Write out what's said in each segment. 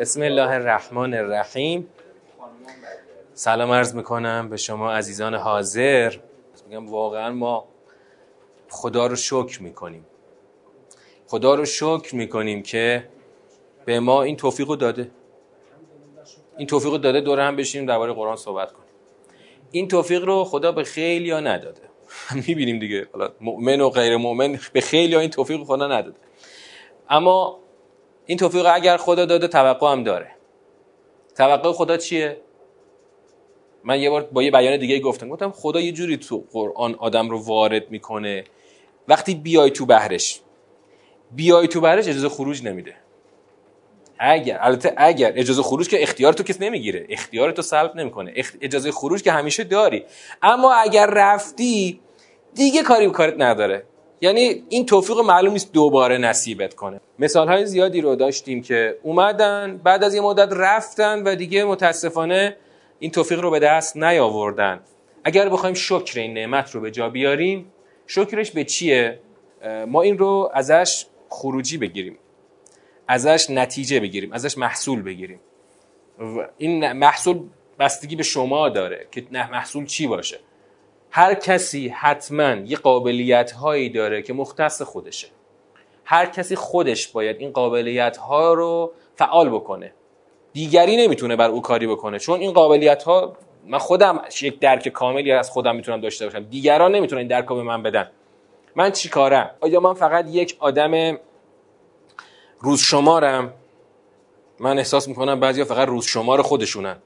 بسم الله الرحمن الرحیم. سلام عرض می‌کنم به شما عزیزان حاضر. میگم واقعا ما خدا رو شکر می‌کنیم. خدا رو شکر می‌کنیم که به ما این توفیق رو داده. این توفیق رو داده دوره هم بشینیم درباره قرآن صحبت کنیم. این توفیق رو خدا به خیلی ها نداده. می‌بینیم دیگه. حالا مؤمن و غیر مؤمن به خیلی ها این توفیق خدا نداده. اما این توفیق اگر خدا داده توقع هم داره. توقع خدا چیه؟ من یه بار با یه بیان دیگه گفتم. گفتم خدا یه جوری تو قرآن آدم رو وارد می‌کنه. وقتی بیای تو بهرش بیای تو بهرش اجازه خروج نمیده. اگر البته اگر اجازه خروج که اختیار تو کس نمی‌گیره. اختیار تو سلب نمی‌کنه. اجازه خروج که همیشه داری. اما اگر رفتی دیگه کاری کارت نداره. یعنی این توفیق معلوم نیست دوباره نصیبت کنه. مثال های زیادی رو داشتیم که اومدن بعد از یه مدت رفتن و دیگه متاسفانه این توفیق رو به دست نیاوردن. اگر بخوایم شکر این نعمت رو به جا بیاریم شکرش به چیه؟ ما این رو ازش خروجی بگیریم. ازش نتیجه بگیریم ازش محصول بگیریم. این محصول بستگی به شما داره که نه محصول چی باشه؟ هر کسی حتما یه قابلیت هایی داره که مختص خودشه. هر کسی خودش باید این قابلیت ها رو فعال بکنه. دیگری نمی‌تونه بر او کاری بکنه. چون این قابلیت ها من خودم یک درک کاملی از خودم می‌تونم داشته باشم. دیگران نمی‌تونن این درک رو به من بدن. من چی کارم؟ آیا من فقط یک آدم روز شمارم من احساس می‌کنم بعضیا فقط روز شمار خودشونن.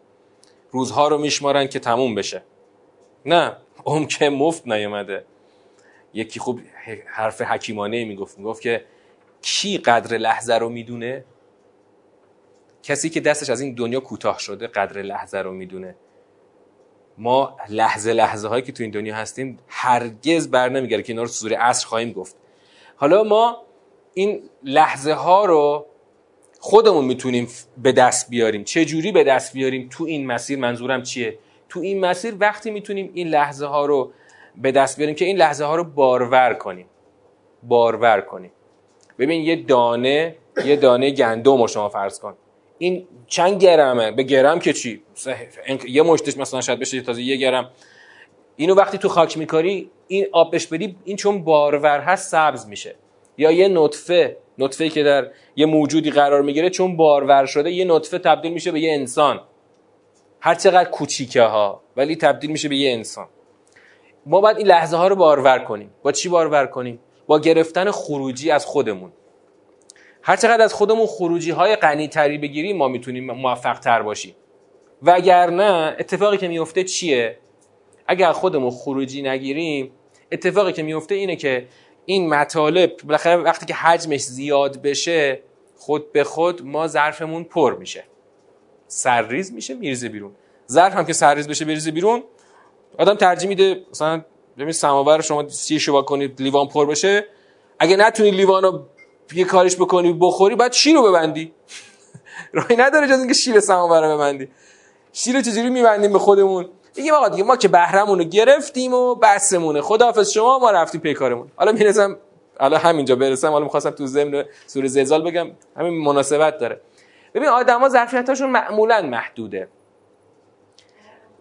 روزها رو میشمارن که تموم بشه. نه. اون که مفت نیومده. یکی خوب حرف حکیمانه می‌گفت. می‌گفت که کی قدر لحظه رو می‌دونه؟ کسی که دستش از این دنیا کوتاه شده قدر لحظه رو می‌دونه. ما لحظه لحظه هایی که تو این دنیا هستیم هرگز بر نمیگره که اینا رو سوره عصر خواهیم گفت. حالا ما این لحظه ها رو خودمون می‌تونیم به دست بیاریم. چه جوری به دست بیاریم؟ تو این مسیر منظورم چیه؟ تو این مسیر وقتی می‌تونیم این لحظه ها رو به دست بیاریم که این لحظه ها رو بارور کنیم. بارور کنیم. ببین یه دانه یه دانه گندم رو شما فرض کن. این چند گرمه؟ به گرم که چی؟ یه مشتش مثلا شاید بشه تازه یه گرم. اینو وقتی تو خاک میکاری این آب بهش بدی این چون بارور هست سبز میشه. یا یه نطفه نطفه که در یه موجودی قرار می‌گیره چون بارور شده یه نطفه تبدیل میشه به یه انسان. هر چقدر کوچیکه ها ولی تبدیل میشه به یه انسان. ما باید این لحظه ها رو بارور کنیم. با چی بارور کنیم؟ با گرفتن خروجی از خودمون. هر چقدر از خودمون خروجی های غنی تری بگیریم ما می‌تونیم موفق تر باشیم. و اگر نه اتفاقی که میفته چیه؟ اگر خودمون خروجی نگیریم اتفاقی که میفته اینه که این مطالب بالاخره وقتی که حجمش زیاد بشه خود به خود ما ظرفمون پر میشه. سرریز میشه میرزه بیرون. ظرف هم که سرریز بشه بریزه بیرون. آدم ترجیح میده مثلا ببین سماور شما سی شوا کنید لیوان پر بشه. اگه نتونی لیوان رو یه کارش بکنی بخوری بعد شیر رو ببندی. راهی نداره جز اینکه شیر سماور رو ببندی. شیر چجوری میبندیم به خودمون؟ میگیم آقا دیگه ما که بهرمون رو گرفتیم و بسمونه خداحافظ شما ما رفتیم پیکارمون حالا می‌رسم حالا همینجا برسم حالا می‌خواستم تو ضمن سوره زلزال بگم همین مناسبت داره. ببین آدما ظرفیتاشون معمولا محدوده.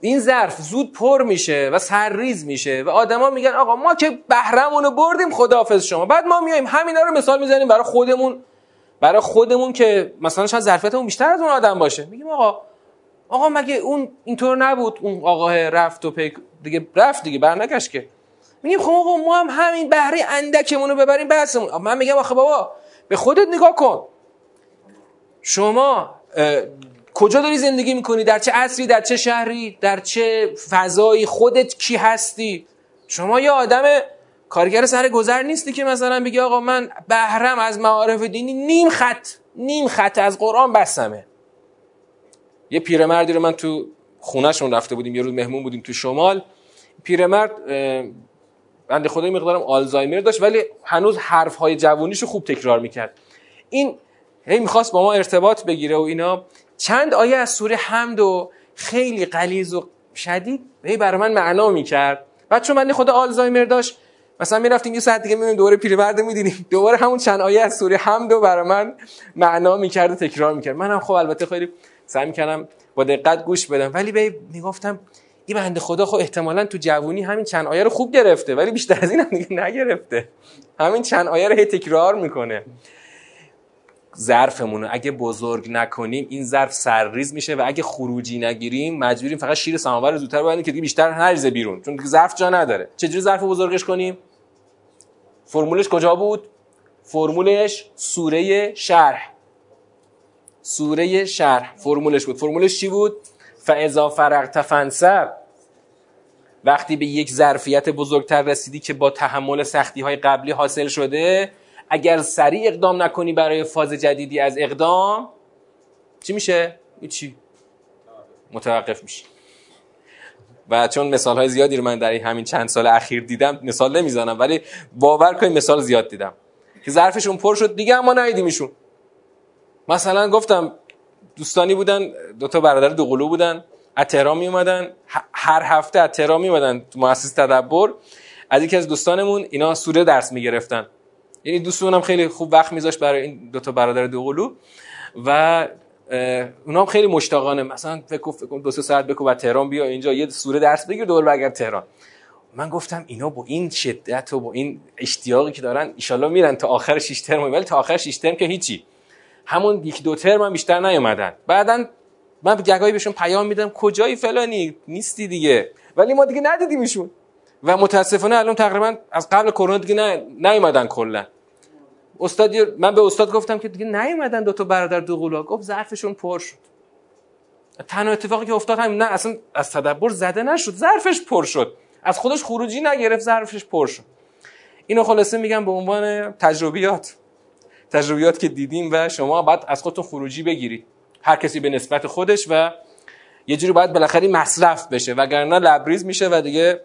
این ظرف زود پر میشه و سرریز میشه و آدما میگن آقا ما که بهرمون رو بردیم خداحافظ شما. بعد ما میایم همینا رو مثال می‌زنیم برای خودمون برای خودمون که مثلا شاید ظرفیتمون بیشتر از اون آدم باشه. میگیم آقا آقا مگه اون اینطور نبود؟ اون آقا رفت و پیک دیگه رفت دیگه برنگشت که. میگیم خب آقا ما هم همین بهره اندکمون رو ببریم بحثمون. من میگم آخه بابا به خودت نگاه کن. شما کجا داری زندگی می‌کنی؟ در چه عصری در چه شهری در چه فضایی؟ خودت کی هستی؟ شما یه آدم کارگر سر گذر نیستی که مثلا بگی آقا من بهرم از معارف دینی نیم خط نیم خط از قرآن بسمه یه پیرمردی رو من تو خونهشون رفته بودیم یه روز مهمون بودیم تو شمال. پیرمرد بنده خدای مقدارم آلزایمر داشت ولی هنوز حرف های جوونیشو خوب تکرار می‌کرد. این هی می‌خواست با ما ارتباط بگیره و اینا. چند آیه از سوره حمد و خیلی قلیز و شدید هی برای من معنا می‌کرد. بعد چون من خدا آلزایمر داشت مثلا می‌رفتیم یه ساعت دیگه میریم دوباره پیرمرد می‌دیدیم. دوباره همون چند آیه از سوره حمد رو برای من معنا می‌کرد و تکرار می‌کرد. منم خب البته خیلی سعی می‌کردم با دقت گوش بدم. ولی به می‌گفتم این بنده خدا خب احتمالا تو جوونی همین چند آیه رو خوب گرفته ولی بیشتر از این هم دیگه نگرفته. همین چند آیه رو هی تکرار می‌کنه. ظرفمون اگه بزرگ نکنیم این ظرف سرریز میشه و اگه خروجی نگیریم مجبوریم فقط شیر سماور رو زودتر ببندیم که دیگه بیشتر نریزه بیرون. چون ظرف جا نداره. چجوری ظرف بزرگش کنیم؟ فرمولش کجا بود؟ فرمولش سوره شرح. سوره شرح. فرمولش بود. فرمولش چی بود؟ فاذا فرغت فنصب وقتی به یک ظرفیت بزرگتر رسیدی که با تحمل سختی های قبلی حاصل شده اگر سریع اقدام نکنی برای فاز جدیدی از اقدام چی میشه؟ چی؟ متوقف میشه و چون مثال های زیادی رو من در همین چند سال اخیر دیدم مثال نمی‌زنم ولی باور کنید مثال زیاد دیدم. که ظرفشون پر شد دیگه اما ایشون مثلا گفتم دوستانی بودن دو تا برادر دوقلو بودن از تهران می اومدن هر هفته از تهران می اومدن تو مؤسسه تدبر. از یکی از دوستانمون اینا سوره درس می‌گرفتن. یعنی دوستمونم خیلی خوب وقت میذاشت برای این دو تا برادر دوقلو و اونا هم خیلی مشتاقانه. مثلا فکر فکر دو سه ساعت بکو و تهران بیا اینجا یه سوره درس بگیر دور برگرد تهران. من گفتم اینا با این شدت و با این اشتیاقی که دارن ان میرن تا آخر 6 ترم ولی تا آخر 6 ترم که هیچی. همون یک دو ترم هم بیشتر نیومدن. بعدا من گگایی بهشون پیام میدم کجایی فلانی؟ نیستی دیگه. ولی ما دیگه ندیدیمشون. و متاسفانه الان تقریبا از قبل کرونا دیگه نیومدن کلا. استاد من به استاد گفتم که دیگه نیومدن دو تا برادر دو قولا. گفت ظرفشون پر شد. تنها اتفاقی که افتاد همین نه اصلا از تدبر زده نشد. ظرفش پر شد. از خودش خروجی نگرفت ظرفش پر شد. اینو خلاصه میگم به عنوان تجربیات. تجربیات که دیدیم و شما باید از خودتون خروجی بگیرید هر کسی به نسبت خودش و یه جوری باید بالاخره مصرف بشه. وگرنه لبریز میشه و دیگه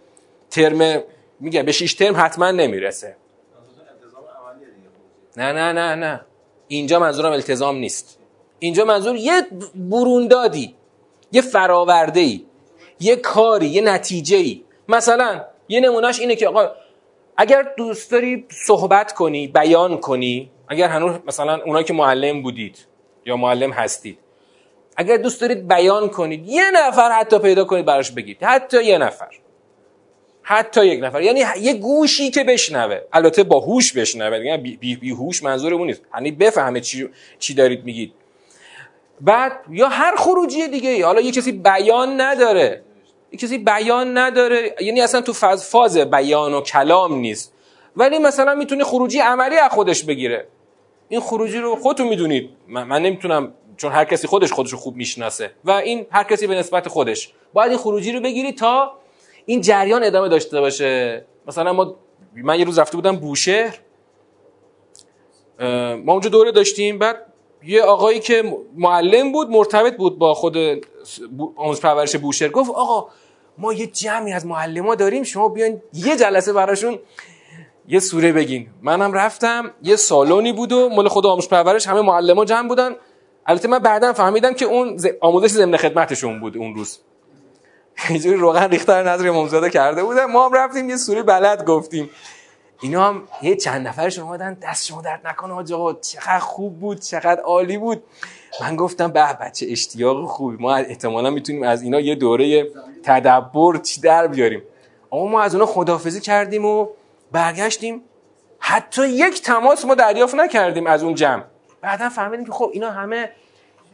ترم میگه به 6 ترم حتما نمی‌رسه. نه نه نه نه. اینجا منظورم التزام نیست. اینجا منظور یه بروندادی یه فراورده ای یه کاری یه نتیجه ای مثلا یه نمونهش اینه که آقا اگر دوست داری صحبت کنی بیان کنی اگر هنوز مثلا اونایی که معلم بودید یا معلم هستید اگر دوست دارید بیان کنید یه نفر حتی پیدا کنید براش بگید حتی یه نفر. حتی یک نفر. یعنی یه گوشی که بشنوه. البته با هوش بشنوه. یعنی بی, بی, بی هوش منظورمون نیست. یعنی بفهمه چی, چی دارید میگید. بعد یا هر خروجی دیگه حالا یه کسی بیان نداره. یه کسی بیان نداره. یعنی اصلا تو فاز, فاز بیان و کلام نیست. ولی مثلا می‌تونه خروجی عملی از خودش بگیره. این خروجی رو خودتون می‌دونید. من, من نمی‌تونم چون هر کسی خودش خودش رو خوب می‌شناسه. و این هر کسی به نسبت خودش. باید این خروجی رو بگیرید تا این جریان ادامه داشته باشه. مثلا ما من یه روز رفته بودم بوشهر. ما اونجا دوره داشتیم. بعد یه آقایی که معلم بود مرتبط بود با خود آموزش پرورش بوشهر گفت آقا ما یه جمعی از معلم داریم شما بیاین یه جلسه براشون یه سوره بگین. منم رفتم یه سالونی بود و مال خود آموزش پرورش همه معلم جمع بودن. البته من بعدا فهمیدم که اون آموزش ضمن خدمتشون بود اون روز. اینجوری روغن ریختن نظر امامزاده کرده بودن ما هم رفتیم یه سوره بلد گفتیم. اینا هم یه چند نفرشون اومدن دست شما درد نکنه آج آقا چقدر خوب بود چقدر عالی بود. من گفتم به بچه اشتیاق خوبی. ما احتمالا می‌تونیم از اینا یه دوره تدبر چی در بیاریم. اما ما از اونا خدافزی کردیم و برگشتیم. حتی یک تماس ما دریافت نکردیم از اون جمع. بعدا فهمیدیم که خب اینا همه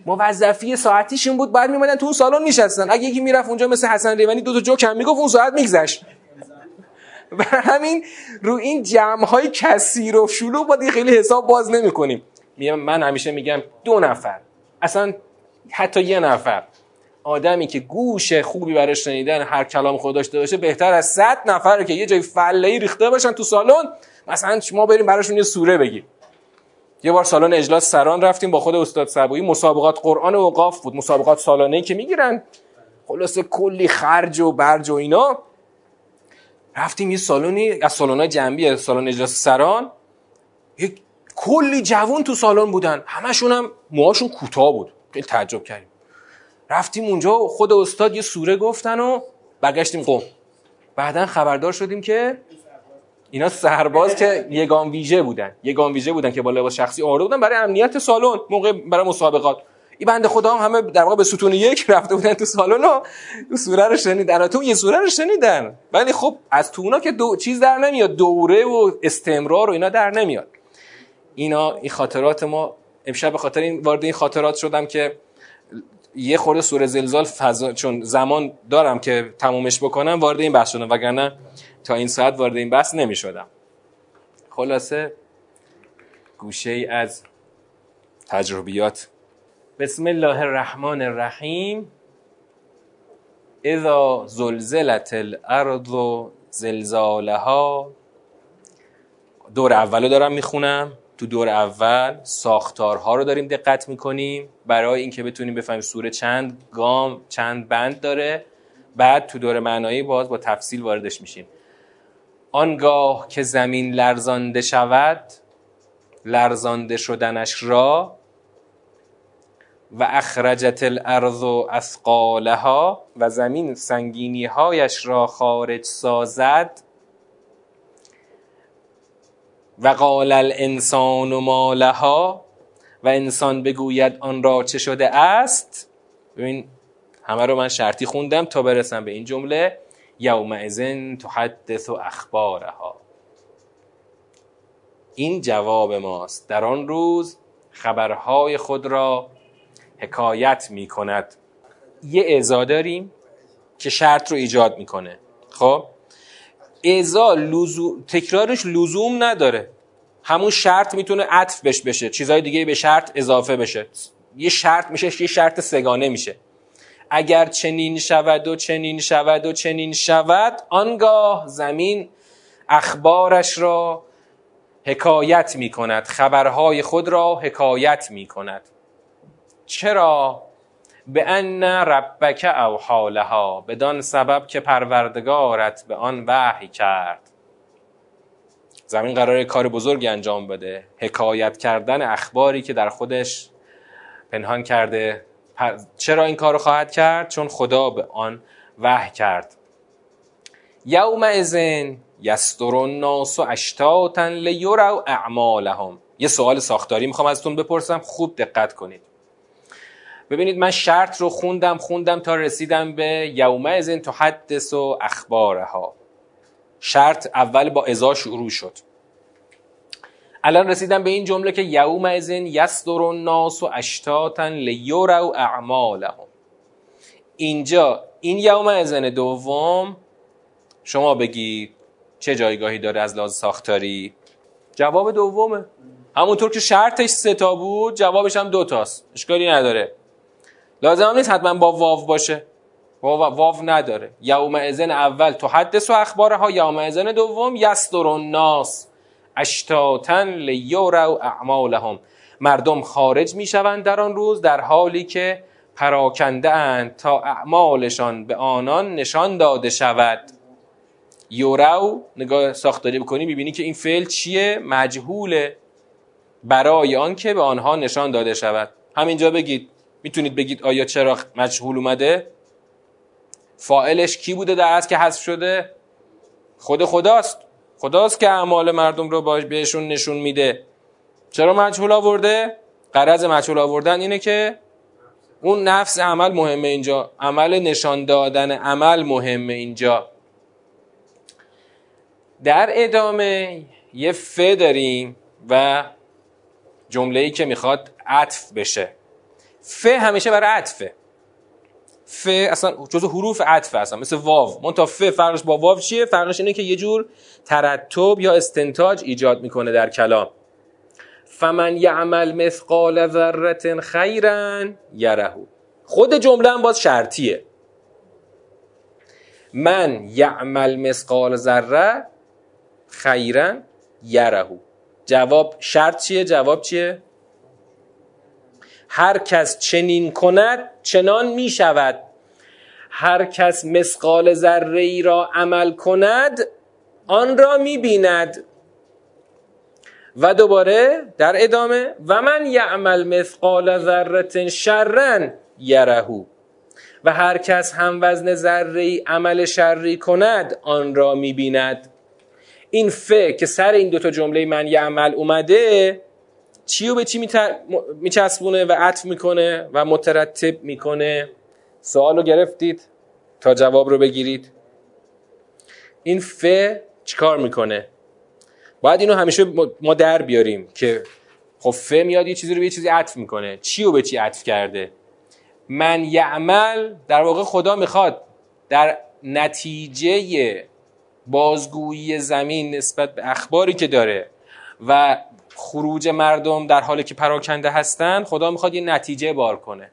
موظفی ساعتیشون بود بعد میمدن تو اون سالن میشستن اگه یکی می‌رفت اونجا مثل حسن ریوانی دو تا جوک هم می‌گفت اون ساعت میگذشت. و همین رو این جمع های کثیر و شلوغ با خیلی حساب باز نمی‌کنیم. من همیشه میگم دو نفر. اصلا حتی یه نفر. آدمی که گوش خوبی برای شنیدن هر کلام خود داشته باشه بهتر از صد نفر که یه جای فله ریخته باشن تو سالن. مثلا شما بریم براشون یه سوره بگیم. یه بار سالن اجلاس سران رفتیم با خود استاد سبویی مسابقات قرآن و اوقاف بود. مسابقات سالانه که می‌گیرن. خلاصه کلی خرج و برج و اینا. رفتیم یه سالونی از سالن جنبی سالن اجلاس سران. یک کلی جوون تو سالن بودن. همشون هم موهاشون کوتاه بود. خیلی تعجب کردیم. رفتیم اونجا خود استاد یه سوره گفتن و برگشتیم قم. بعدا خبردار شدیم که اینا سرباز که یگان ویژه بودن. یگان ویژه بودن که با لباس شخصی آورده بودن برای امنیت سالن موقع برای مسابقات. این بنده خدا هم همه در واقع به ستون یک رفته بودن تو سالن و سوره رو شنیدن تو یه سوره رو شنیدن. ولی خب از تو اونا که دو چیز در نمیاد. دوره و استمرار و اینا در نمیاد. اینا این خاطرات ما امشب به خاطر این وارد این خاطرات شدم که یه خورده سوره زلزال فضا چون زمان دارم که تمومش بکنم وارد این بحث شدم. وگرنه تا این ساعت وارد این بحث نمی شدم خلاصه گوشه ای از تجربیات. بسم الله الرحمن الرحیم. اذا زلزلت الارض زلزالها. دور اولو دارم می‌خونم. تو دور اول ساختارها رو داریم دقت می‌کنیم. برای اینکه بتونیم بفهمیم سوره چند گام چند بند داره. بعد تو دور معنایی باز با تفصیل واردش میشیم. آنگاه که زمین لرزانده شود لرزانده شدنش را و اخرجت الارض اثقالها و زمین سنگینی هایش را خارج سازد. و قال الانسان و مالها و انسان بگوید آن را چه شده است؟ ببین همه رو من شرطی خوندم تا برسم به این جمله. یومئذ تحدث اخبارها. این جواب ماست. در آن روز خبرهای خود را حکایت می کند یه اعزا داریم که شرط رو ایجاد می‌کنه. خب؟ اعزا لزو... تکرارش لزوم نداره. همون شرط می‌تونه عطف بش بشه. چیزهای دیگه به شرط اضافه بشه. یه شرط میشه یه شرط سگانه میشه. اگر چنین شود و چنین شود و چنین شود آنگاه زمین اخبارش را حکایت می کند خبرهای خود را حکایت می کند چرا؟ به ان ربک او حالها بدان سبب که پروردگارت به آن وحی کرد. زمین قرار کار بزرگی انجام بده حکایت کردن اخباری که در خودش پنهان کرده. چرا این کار خواهد کرد؟ چون خدا به آن وحی کرد. یوم ازن یستر الناس اشتاتا لیروا اعمالهم. یه سوال ساختاری می‌خوام ازتون بپرسم خوب دقت کنید. ببینید من شرط رو خوندم خوندم تا رسیدم به یوم ازن تحدث و اخبارها. شرط اول با ازا شروع شد. الان رسیدم به این جمله که یوم ازن یصدر الناس و اشتاتا لیروا اعمالهم. اینجا این یوم ازن دوم شما بگید چه جایگاهی داره از لحاظ ساختاری؟ جواب دومه. همونطور که شرطش سه تا بود جوابش هم دو تاست. اشکالی نداره. لازم هم نیست حتما با واو باشه. واو, واو نداره. یوم ازن اول. تو حدث و اخبارها یوم ازن دوم یصدر الناس. اشتاتا لیوروا اعمالهم. مردم خارج می‌شوند در آن روز در حالی که پراکنده اند تا اعمالشان به آنان نشان داده شود. یورو نگاه ساختاری بکنی می‌بینی که این فعل چیه؟ مجهوله برای آن که به آنها نشان داده شود. همینجا بگید. می‌تونید بگید آیا چرا مجهول اومده؟ فائلش کی بوده؟ در از که حذف شده؟ خود خداست. خداست که اعمال مردم رو بهشون نشون میده. چرا مجهول آورده؟ قرض مجهول آوردن اینه که اون نفس عمل مهمه اینجا. عمل نشان دادن عمل مهمه اینجا. در ادامه یه ف داریم و جمله ای که می‌خواد عطف بشه. ف همیشه برای عطفه. ف اصلا جزو حروف عطف اصلا مثل واو. من تا ف فرقش با واو چیه؟ فرقش اینه که یه جور ترتب یا استنتاج ایجاد می‌کنه در کلام. فمن یعمل مثقال ذره خیرا یرهو. خود جمله هم باز شرطیه. من یعمل مثقال ذره خیرا یرهو. جواب شرط چیه؟ جواب چیه؟ هر کس چنین کند چنان می شود هر کس مسقال ذره ای را عمل کند آن را می بیند و دوباره در ادامه و من یعمل مثقال ذره شرا یرهو. و هر کس هم وزن ذره عمل شری کند آن را می بیند این ف که سر این دوتا جمله من یعمل اومده چی رو به چی میچسبونه و عطف می‌کنه و مترتب می‌کنه؟ سوال رو گرفتید تا جواب رو بگیرید. این ف چیکار می‌کنه؟ باید اینو همیشه ما در بیاریم که خب ف میاد یه چیزی رو به یه چیزی عطف می‌کنه. چی رو به چی عطف کرده؟ من یعمل در واقع خدا می‌خواد در نتیجه بازگویی زمین نسبت به اخباری که داره و خروج مردم در حالی که پراکنده هستن خدا می‌خواد یه نتیجه بار کنه.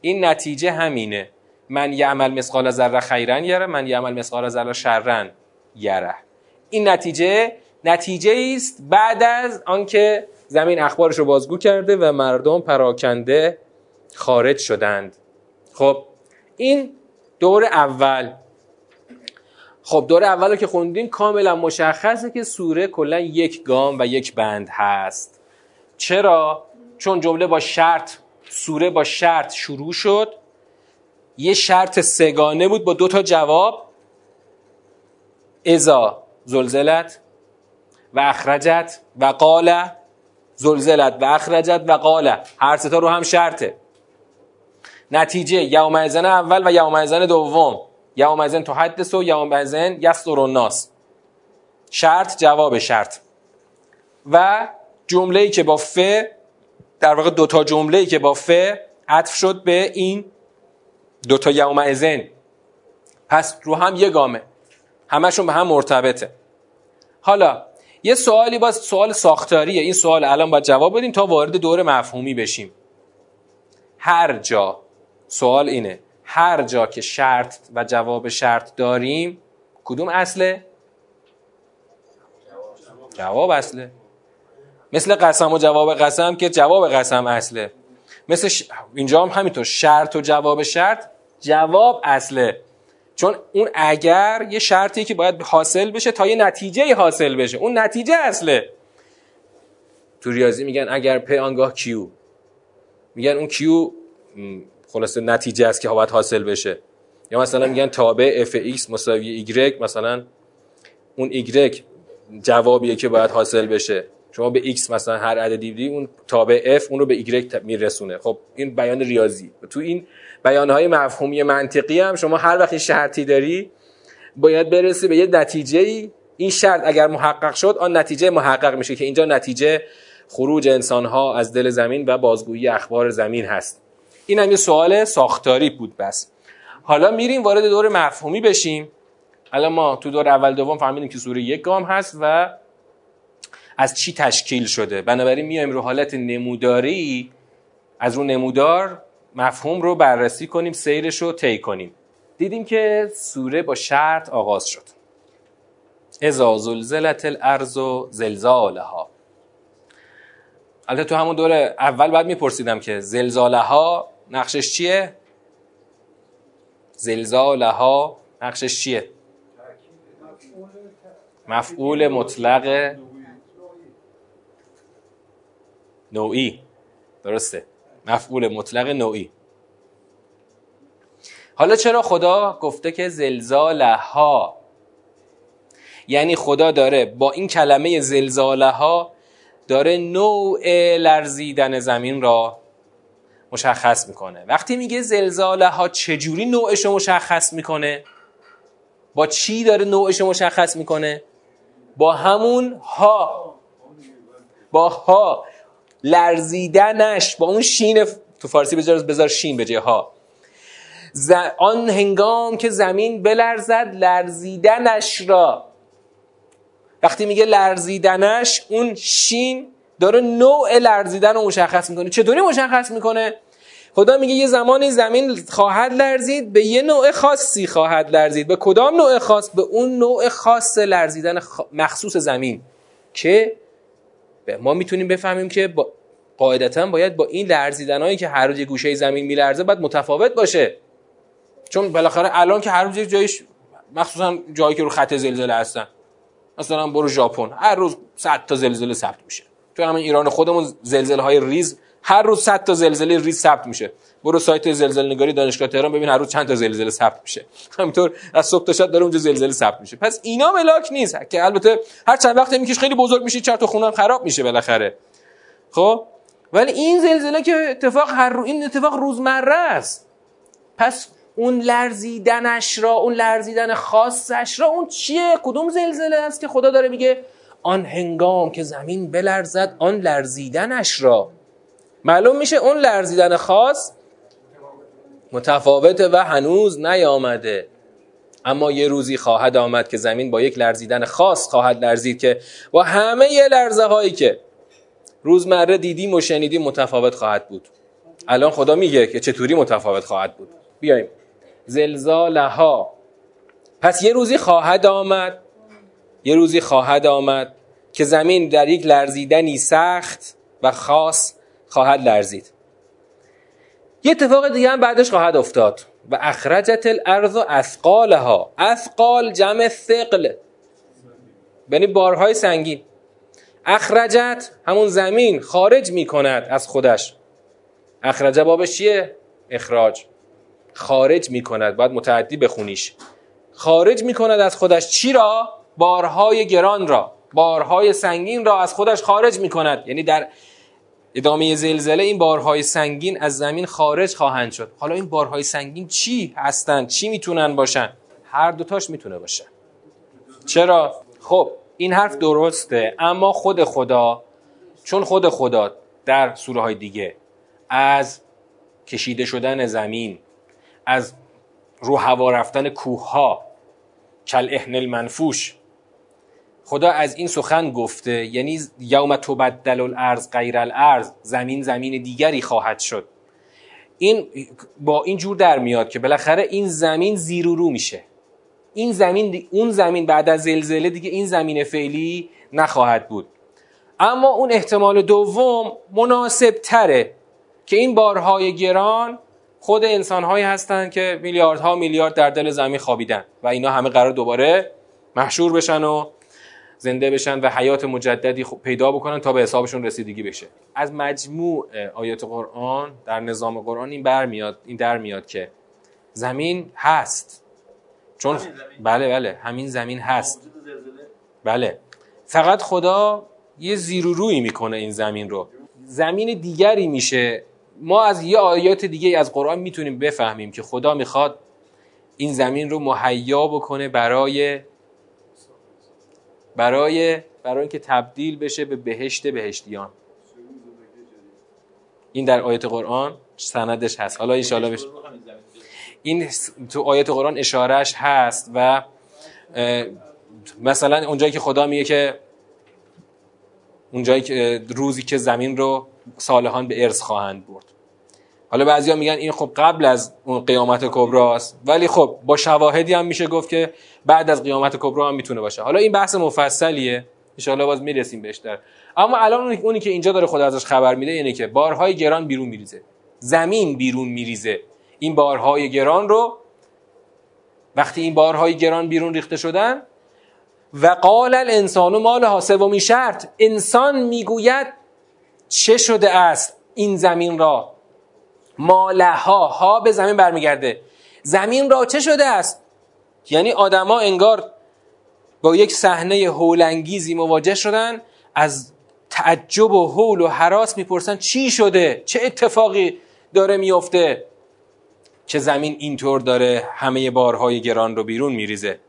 این نتیجه همینه. من یعمل مثقال ذره خیرن یره من یعمل مثقال ذره شرن یره. این نتیجه نتیجه است بعد از آنکه زمین اخبارش رو بازگو کرده و مردم پراکنده خارج شدند. خب این دور اول. خب دور اول که خوندیم کاملا مشخصه که سوره کلا یک گام و یک بند هست. چرا؟ چون جمله با شرط سوره با شرط شروع شد. یه شرط سگانه بود با دو تا جواب. ازا زلزلت و اخرجت و قال زلزلت و اخرجت و قال. هر ستا رو هم شرطه. نتیجه یوم اول و یوم دوم. یوم ازن تو حدث و یوم ازن یستر الناس. شرط جواب شرط. و جمله ای که با ف در واقع دوتا جمله ای که با ف عطف شد به این دوتا یوم ازن. پس رو هم یه گامه. همشون به هم مرتبطه. حالا یه سوالی باز سوال ساختاریه. این سوال الان باید جواب بدیم تا وارد دور مفهومی بشیم. هر جا سوال اینه. هر جا که شرط و جواب شرط داریم کدوم اصله؟ جواب اصله. مثل قسم و جواب قسم که جواب قسم اصله. مثل اینجا هم همینطور شرط و جواب شرط جواب اصله. چون اون اگر یه شرطی که باید حاصل بشه تا یه نتیجه حاصل بشه. اون نتیجه اصله. تو ریاضی میگن اگر پ آنگاه کیو. میگن اون کیو خلاصه نتیجه است که باید حاصل بشه. یا مثلا میگن تابع f مساوی y مثلا اون y جوابیه که باید حاصل بشه. شما به x مثلا هر عددی دیدی اون تابع f اون رو به y میرسونه. خب این بیان ریاضی. تو این بیانهای مفهومی منطقی هم شما هر وقت شرطی داری باید برسی به یه نتیجه ای این شرط اگر محقق شد آن نتیجه محقق میشه که اینجا نتیجه خروج انسان ها از دل زمین و بازگویی اخبار زمین هست. این هم یه سوال ساختاری بود بس. حالا میریم وارد دور مفهومی بشیم. الان ما تو دور اول دوم فهمیدیم که سوره یک گام هست و از چی تشکیل شده. بنابراین میایم رو حالت نموداری. از رو نمودار مفهوم رو بررسی کنیم سیرش رو طی کنیم. دیدیم که سوره با شرط آغاز شد. ازا زلزلت الارض و زلزالها. البته تو همون دور اول بعد میپرسیدم که زلزاله ها نقشش چیه؟ زلزاله ها نقشش چیه؟ مفعول مطلق نوعی درسته مفعول مطلق نوعی حالا چرا خدا گفته که زلزاله ها یعنی خدا داره با این کلمه زلزاله ها داره نوع لرزیدن زمین را مشخص می‌کنه. وقتی میگه زلزاله ها چجوری نوعش رو مشخص می‌کنه؟ با چی داره نوعش مشخص می‌کنه؟ با همون ها. با ها. لرزیدنش. با اون شین تو فارسی بذار بذار شین به ها. آن هنگام که زمین بلرزد لرزیدنش را. وقتی میگه لرزیدنش اون شین داره نوع لرزیدن رو مشخص می‌کنه. چطوری مشخص می‌کنه؟ خدا میگه یه زمانی زمین خواهد لرزید به یه نوع خاصی خواهد لرزید. به کدام نوع خاص؟ به اون نوع خاص لرزیدن مخصوص زمین. که ما می‌تونیم بفهمیم که با قاعدتا باید با این لرزیدنهایی که هر روز گوشه زمین میلرزه باید متفاوت باشه. چون بالاخره الان که هر روز جایش مخصوصا جایی که رو خط زلزله هستن. مثلا برو ژاپن. هر روز 100 تا زلزله ثبت میشه. تو همین ایران خودمون زلزله های ریز هر روز 100 تا زلزله ریز ثبت میشه. برو سایت زلزله نگاری دانشگاه تهران ببین هر روز چند تا زلزله ثبت میشه. همینطور از صبح تا شب داره اونجا زلزله ثبت میشه. پس اینا ملاک نیست. که البته هر چند وقت میکش خیلی بزرگ میشه چرت و خونم خراب میشه بالاخره. خب؟ ولی این زلزله که اتفاق هر رو این اتفاق روزمره است. پس اون لرزیدنش را اون لرزیدن خاصش را اون چیه؟ کدوم زلزله است که خدا داره میگه آن هنگام که زمین بلرزد آن لرزیدنش را. معلوم میشه اون لرزیدن خاص متفاوته و هنوز نیامده. اما یه روزی خواهد آمد که زمین با یک لرزیدن خاص خواهد لرزید که با همه لرزه هایی که روزمره دیدیم و شنیدیم متفاوت خواهد بود. الان خدا میگه که چطوری متفاوت خواهد بود. بیایم. زلزالها. پس یه روزی خواهد آمد. یه روزی خواهد آمد که زمین در یک لرزیدنی سخت و خاص خواهد لرزید. یه اتفاق دیگه هم بعدش خواهد افتاد. و اخرجت الارض اثقالها. اثقال جمع ثقل. یعنی بارهای سنگین. اخرجت همون زمین خارج می کند از خودش. اخرجه بابش چیه؟ اخراج. خارج می کند باید متعدی بخونیش. خارج می کند از خودش. چی را؟ بارهای گران را. بارهای سنگین را از خودش خارج می کند یعنی در ادامه زلزله این بارهای سنگین از زمین خارج خواهند شد. حالا این بارهای سنگین چی هستند چی می‌تونن باشن؟ هر دوتاش می‌تونه باشه. چرا؟ خب این حرف درسته اما خود خدا چون خود خدا در سوره های دیگه از کشیده شدن زمین از رو هوا رفتن کوه ها کل احنل منفوش خدا از این سخن گفته یعنی یوم تبدل الارض غیر الارض زمین زمین دیگری خواهد شد. این با این جور در میاد که بالاخره این زمین زیر و رو میشه. این زمین اون زمین بعد از زلزله دیگه این زمین فعلی نخواهد بود. اما اون احتمال دوم مناسب تره که این بارهای گران خود انسانهایی هستند که میلیاردها میلیارد در دل زمین خوابیدن و اینا همه قرار دوباره محشور بشن و زنده بشن و حیات مجددی پیدا بکنن تا به حسابشون رسیدگی بشه. از مجموع آیات قرآن در نظام قرآن این برمیاد این در میاد که زمین هست. چون بله بله همین زمین هست. بله. فقط خدا یه زیر و روی می‌کنه این زمین رو. زمین دیگری میشه. ما از یه آیات دیگه از قرآن می‌تونیم بفهمیم که خدا می‌خواد این زمین رو مهیا بکنه برای برای برای اینکه تبدیل بشه به بهشت بهشتیان. این در آیت قرآن سندش هست. حالا ان بشه این تو آیت قرآن اشارهش هست و مثلا اونجایی که خدا میگه که اونجایی که روزی که زمین رو صالحان به ارث خواهند برد. حالا بعضیا میگن این خب قبل از اون قیامت کبراست ولی خب با شواهدی هم میشه گفت که بعد از قیامت کبرا هم می‌تونه باشه. حالا این بحث مفصلیه ان باز می‌رسیم بهش در. اما الان اونی که اینجا داره خدا ازش خبر میده یعنی که بارهای گران بیرون میریزه. زمین بیرون میریزه. این بارهای گران رو وقتی این بارهای گران بیرون ریخته شدن و قال الانسان مالها سومین شرط انسان می‌گوید چه شده است این زمین را؟ مالها ها به زمین برمیگرده. زمین را چه شده است؟ یعنی آدما انگار با یک صحنه هولانگیزی مواجه شدن از تعجب و هول و حراس می‌پرسن چی شده؟ چه اتفاقی داره میفته که زمین اینطور داره همه بارهای گران رو بیرون میریزه؟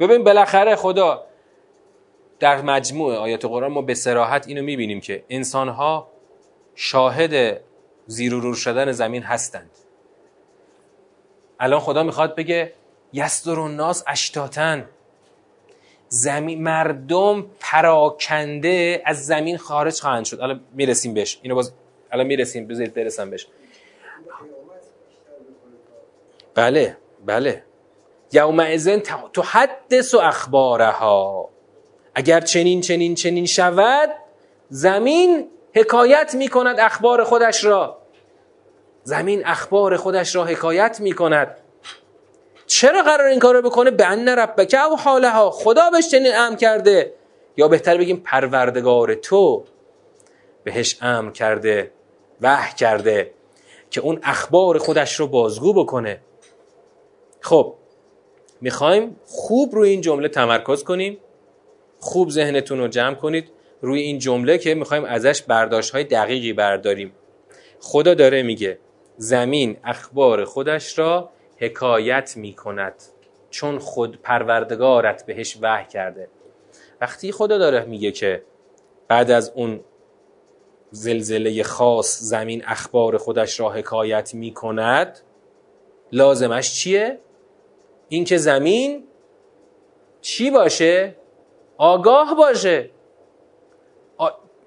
ببین بالاخره خدا در مجموع آیات قرآن ما به سراحت اینو می‌بینیم که انسانها شاهد زیر و رور شدن زمین هستند. الان خدا می‌خواد بگه یستر الناس اشتاتن زمین مردم پراکنده از زمین خارج خواهند شد. الان می‌رسیم بهش. اینو باز الان می‌رسیم. بذارید برسم بهش. بله بله. یوم ازن تو حدث و اخبارها. اگر چنین چنین چنین شود زمین حکایت می کند اخبار خودش را. زمین اخبار خودش را حکایت می کند چرا قرار این کار رو بکنه؟ به ان ربک او ها خدا بهش چنین امر کرده. یا بهتر بگیم پروردگار تو بهش امر کرده وح کرده که اون اخبار خودش رو بازگو بکنه. خب می‌خوایم خوب روی این جمله تمرکز کنیم. خوب ذهنتون رو جمع کنید. روی این جمله که می‌خوایم ازش برداشت های دقیقی برداریم خدا داره میگه زمین اخبار خودش را حکایت می‌کند چون خود پروردگارت بهش وحی کرده وقتی خدا داره میگه که بعد از اون زلزله خاص زمین اخبار خودش را حکایت می‌کند لازمش چیه؟ اینکه زمین چی باشه؟ آگاه باشه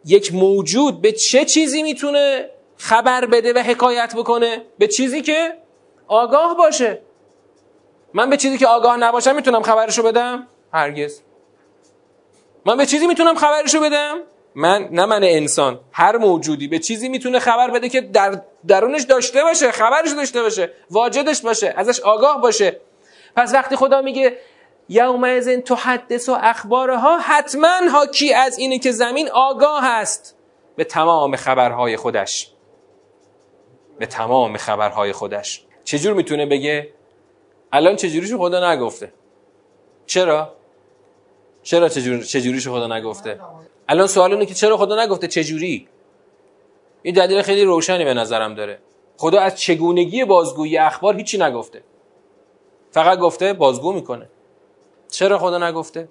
یک موجود به چه چیزی می‌تونه خبر بده و حکایت بکنه؟ به چیزی که آگاه باشه. من به چیزی که آگاه نباشم می‌تونم خبرشو بدم؟ هرگز. من به چیزی می‌تونم خبرشو بدم؟ من نه من انسان. هر موجودی به چیزی می‌تونه خبر بده که در درونش داشته باشه خبرش داشته باشه واجدش باشه ازش آگاه باشه. پس وقتی خدا میگه یومئذ تحدث و اخبارها حتما حاکی از اینه که زمین آگاه است. به تمام خبرهای خودش. به تمام خبرهای خودش. چجور می‌تونه بگه؟ الان چجوریشو خدا نگفته؟ چرا؟ چرا چجور چجوریشو خدا نگفته؟ الان سوال اینه که چرا خدا نگفته چجوری؟ این دلیل خیلی روشنی به نظرم داره. خدا از چگونگی بازگویی اخبار هیچی نگفته. فقط گفته بازگو می‌کنه. چرا خدا نگفته؟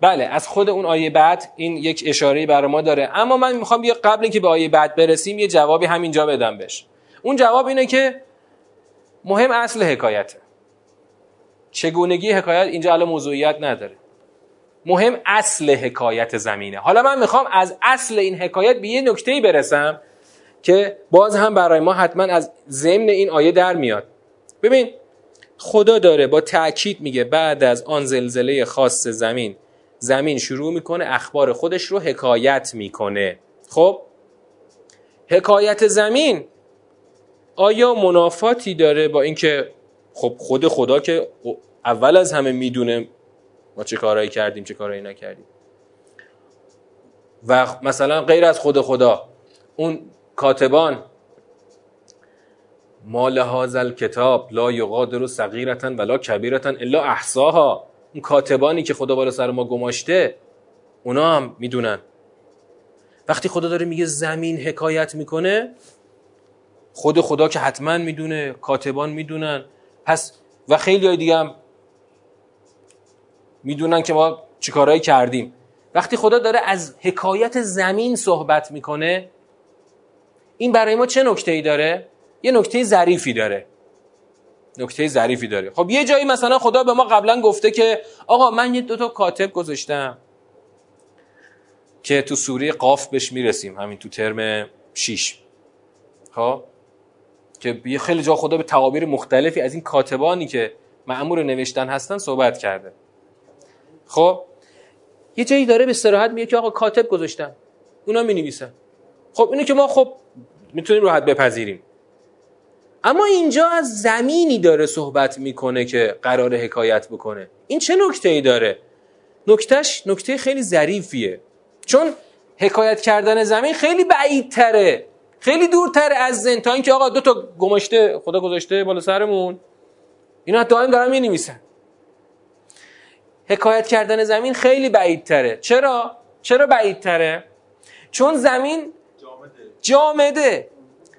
بله از خود اون آیه بعد این یک اشاره برای ما داره. اما من می‌خوام یه قبل اینکه به آیه بعد برسیم یه جوابی همینجا بدم بهش. اون جواب اینه که مهم اصل حکایته چگونگی حکایت اینجا الان موضوعیت نداره. مهم اصل حکایت زمینه. حالا من می‌خوام از اصل این حکایت به یه نکته برسم که باز هم برای ما حتما از ضمن این آیه در میاد. ببین خدا داره با تاکید میگه بعد از آن زلزله خاص زمین زمین شروع می‌کنه اخبار خودش رو حکایت می‌کنه. خب؟ حکایت زمین آیا منافاتی داره با اینکه خب خود خدا که اول از همه می‌دونه ما چه کارهایی کردیم چه کارهایی نکردیم؟ و مثلا غیر از خود خدا اون کاتبان مال هازل کتاب لا یغادر صغیرتا ولا کبیرتا الا احصاها اون کاتبانی که خدا بالا سر ما گماشته اونا هم می‌دونن. وقتی خدا داره میگه زمین حکایت می‌کنه خود خدا که حتما می‌دونه کاتبان می‌دونن. پس و خیلی های دیگه هم می‌دونن که ما چیکارهایی کردیم. وقتی خدا داره از حکایت زمین صحبت می‌کنه این برای ما چه نکته ای داره؟ یه نکته ظریفی داره. نکته ظریفی داره. خب یه جایی مثلا خدا به ما قبلا گفته که آقا من یه دوتا کاتب گذاشتم که تو سوره قاف بهش می‌رسیم. همین تو ترم 6 خب؟ که یه خیلی جا خدا به تعابیر مختلفی از این کاتبانی که معمور نوشتن هستن صحبت کرده. خب؟ یه جایی داره به صراحت میگه که آقا کاتب گذاشتم اونا می نویسن خب اینو که ما خب می‌تونیم راحت بپذیریم. اما اینجا از زمینی داره صحبت می‌کنه که قرار حکایت بکنه. این چه نکته ای داره؟ نکتهش نکته خیلی ظریفیه. چون حکایت کردن زمین خیلی بعیدتره. خیلی دورتره از زن تا اینکه آقا دو تا گماشته خدا گذاشته بالا سرمون. اینا دائم دارن می نویسن حکایت کردن زمین خیلی بعیدتره. چرا؟ چرا بعیدتره؟ چون زمین جامده.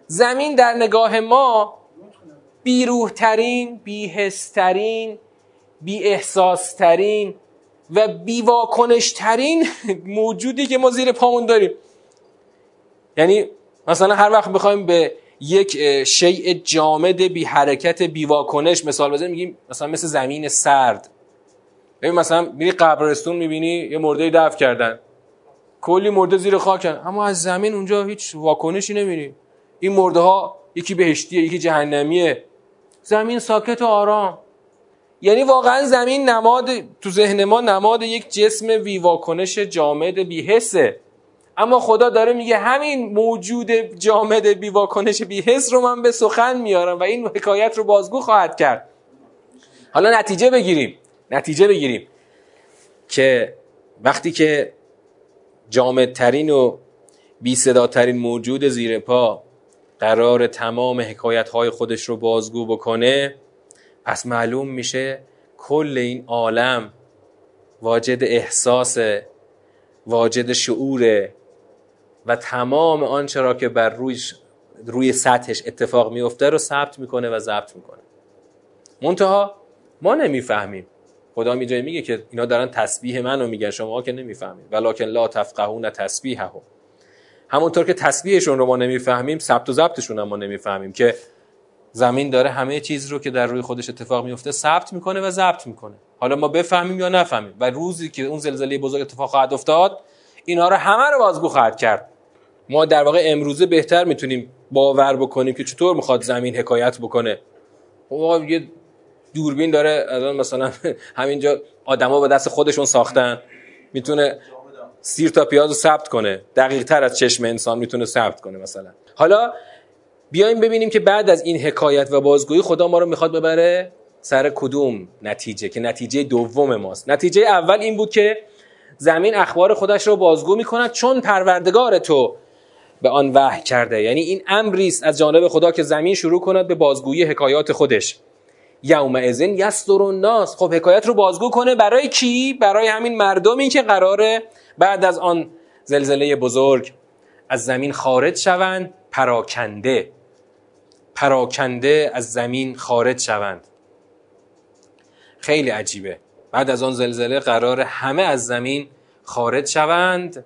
زمین در نگاه ما بیروحترین بیهسترین بی احساسترین و بیواکنشترین موجودی که ما زیر پامون داریم. یعنی مثلا هر وقت بخوایم به یک شیء جامد بی حرکت بی واکنش مثال بزنیم میگیم مثلا مثل زمین سرد. ببین مثلا میری قبرستون می‌بینی یه مرده دفن کردن. کلی مرده زیر خاکن. اما از زمین اونجا هیچ واکنشی نمی‌بینی. این مرده ها یکی بهشتیه یکی جهنمیه. زمین ساکت و آرام. یعنی واقعا زمین نماد تو ذهن ما نماد یک جسم بی واکنش جامد بی حسه اما خدا داره میگه همین موجود جامد بی واکنش بی حس رو من به سخن میارم و این حکایت رو بازگو خواهد کرد. حالا نتیجه بگیریم. نتیجه بگیریم که وقتی که جامدترین و بی صداترین موجود زیر پا قرار تمام حکایت های خودش رو بازگو بکنه پس معلوم میشه کل این عالم واجد احساس واجد شعوره و تمام آنچه را که بر روی, روی سطحش اتفاق میفته رو ثبت می‌کنه و ضبط می‌کنه. منتها ما نمی‌فهمیم. خدا می جای میگه که اینا دارن تسبیح منو میگن شما که نمی‌فهمید. ولکن لا تفقهون تسبیحهم. همونطور که تسبیحشون رو ما نمی‌فهمیم ثبت و ضبطشون هم ما نمی‌فهمیم که زمین داره همه چیز رو که در روی خودش اتفاق میفته ثبت می‌کنه و ضبط می‌کنه. حالا ما بفهمیم یا نفهمیم. و روزی که اون زلزله بزرگ اتفاق خواهد افتاد اینا رو همه رو بازگو خواهد کرد. ما در واقع امروزه بهتر می‌تونیم باور بکنیم که چطور می‌خواد زمین حکایت بکنه. خب یه دوربین داره الان مثلا همینجا آدما با دست خودشون ساختن. می‌تونه سیر تا پیاز رو ثبت کنه. دقیق تر از چشم انسان می‌تونه ثبت کنه مثلا. حالا بیایم ببینیم که بعد از این حکایت و بازگویی خدا ما رو می‌خواد ببره سر کدوم نتیجه که نتیجه دوم ماست. نتیجه اول این بود که زمین اخبار خودش رو بازگو می‌کند چون پروردگار تو به آن وحی کرده. یعنی این امری است از جانب خدا که زمین شروع کند به بازگویی حکایات خودش. یوم ازن یستر الناس. خب حکایت رو بازگو کنه برای کی؟ برای همین مردمی که قراره بعد از آن زلزله بزرگ از زمین خارج شوند. پراکنده پراکنده از زمین خارج شوند. خیلی عجیبه. بعد از آن زلزله قرار همه از زمین خارج شوند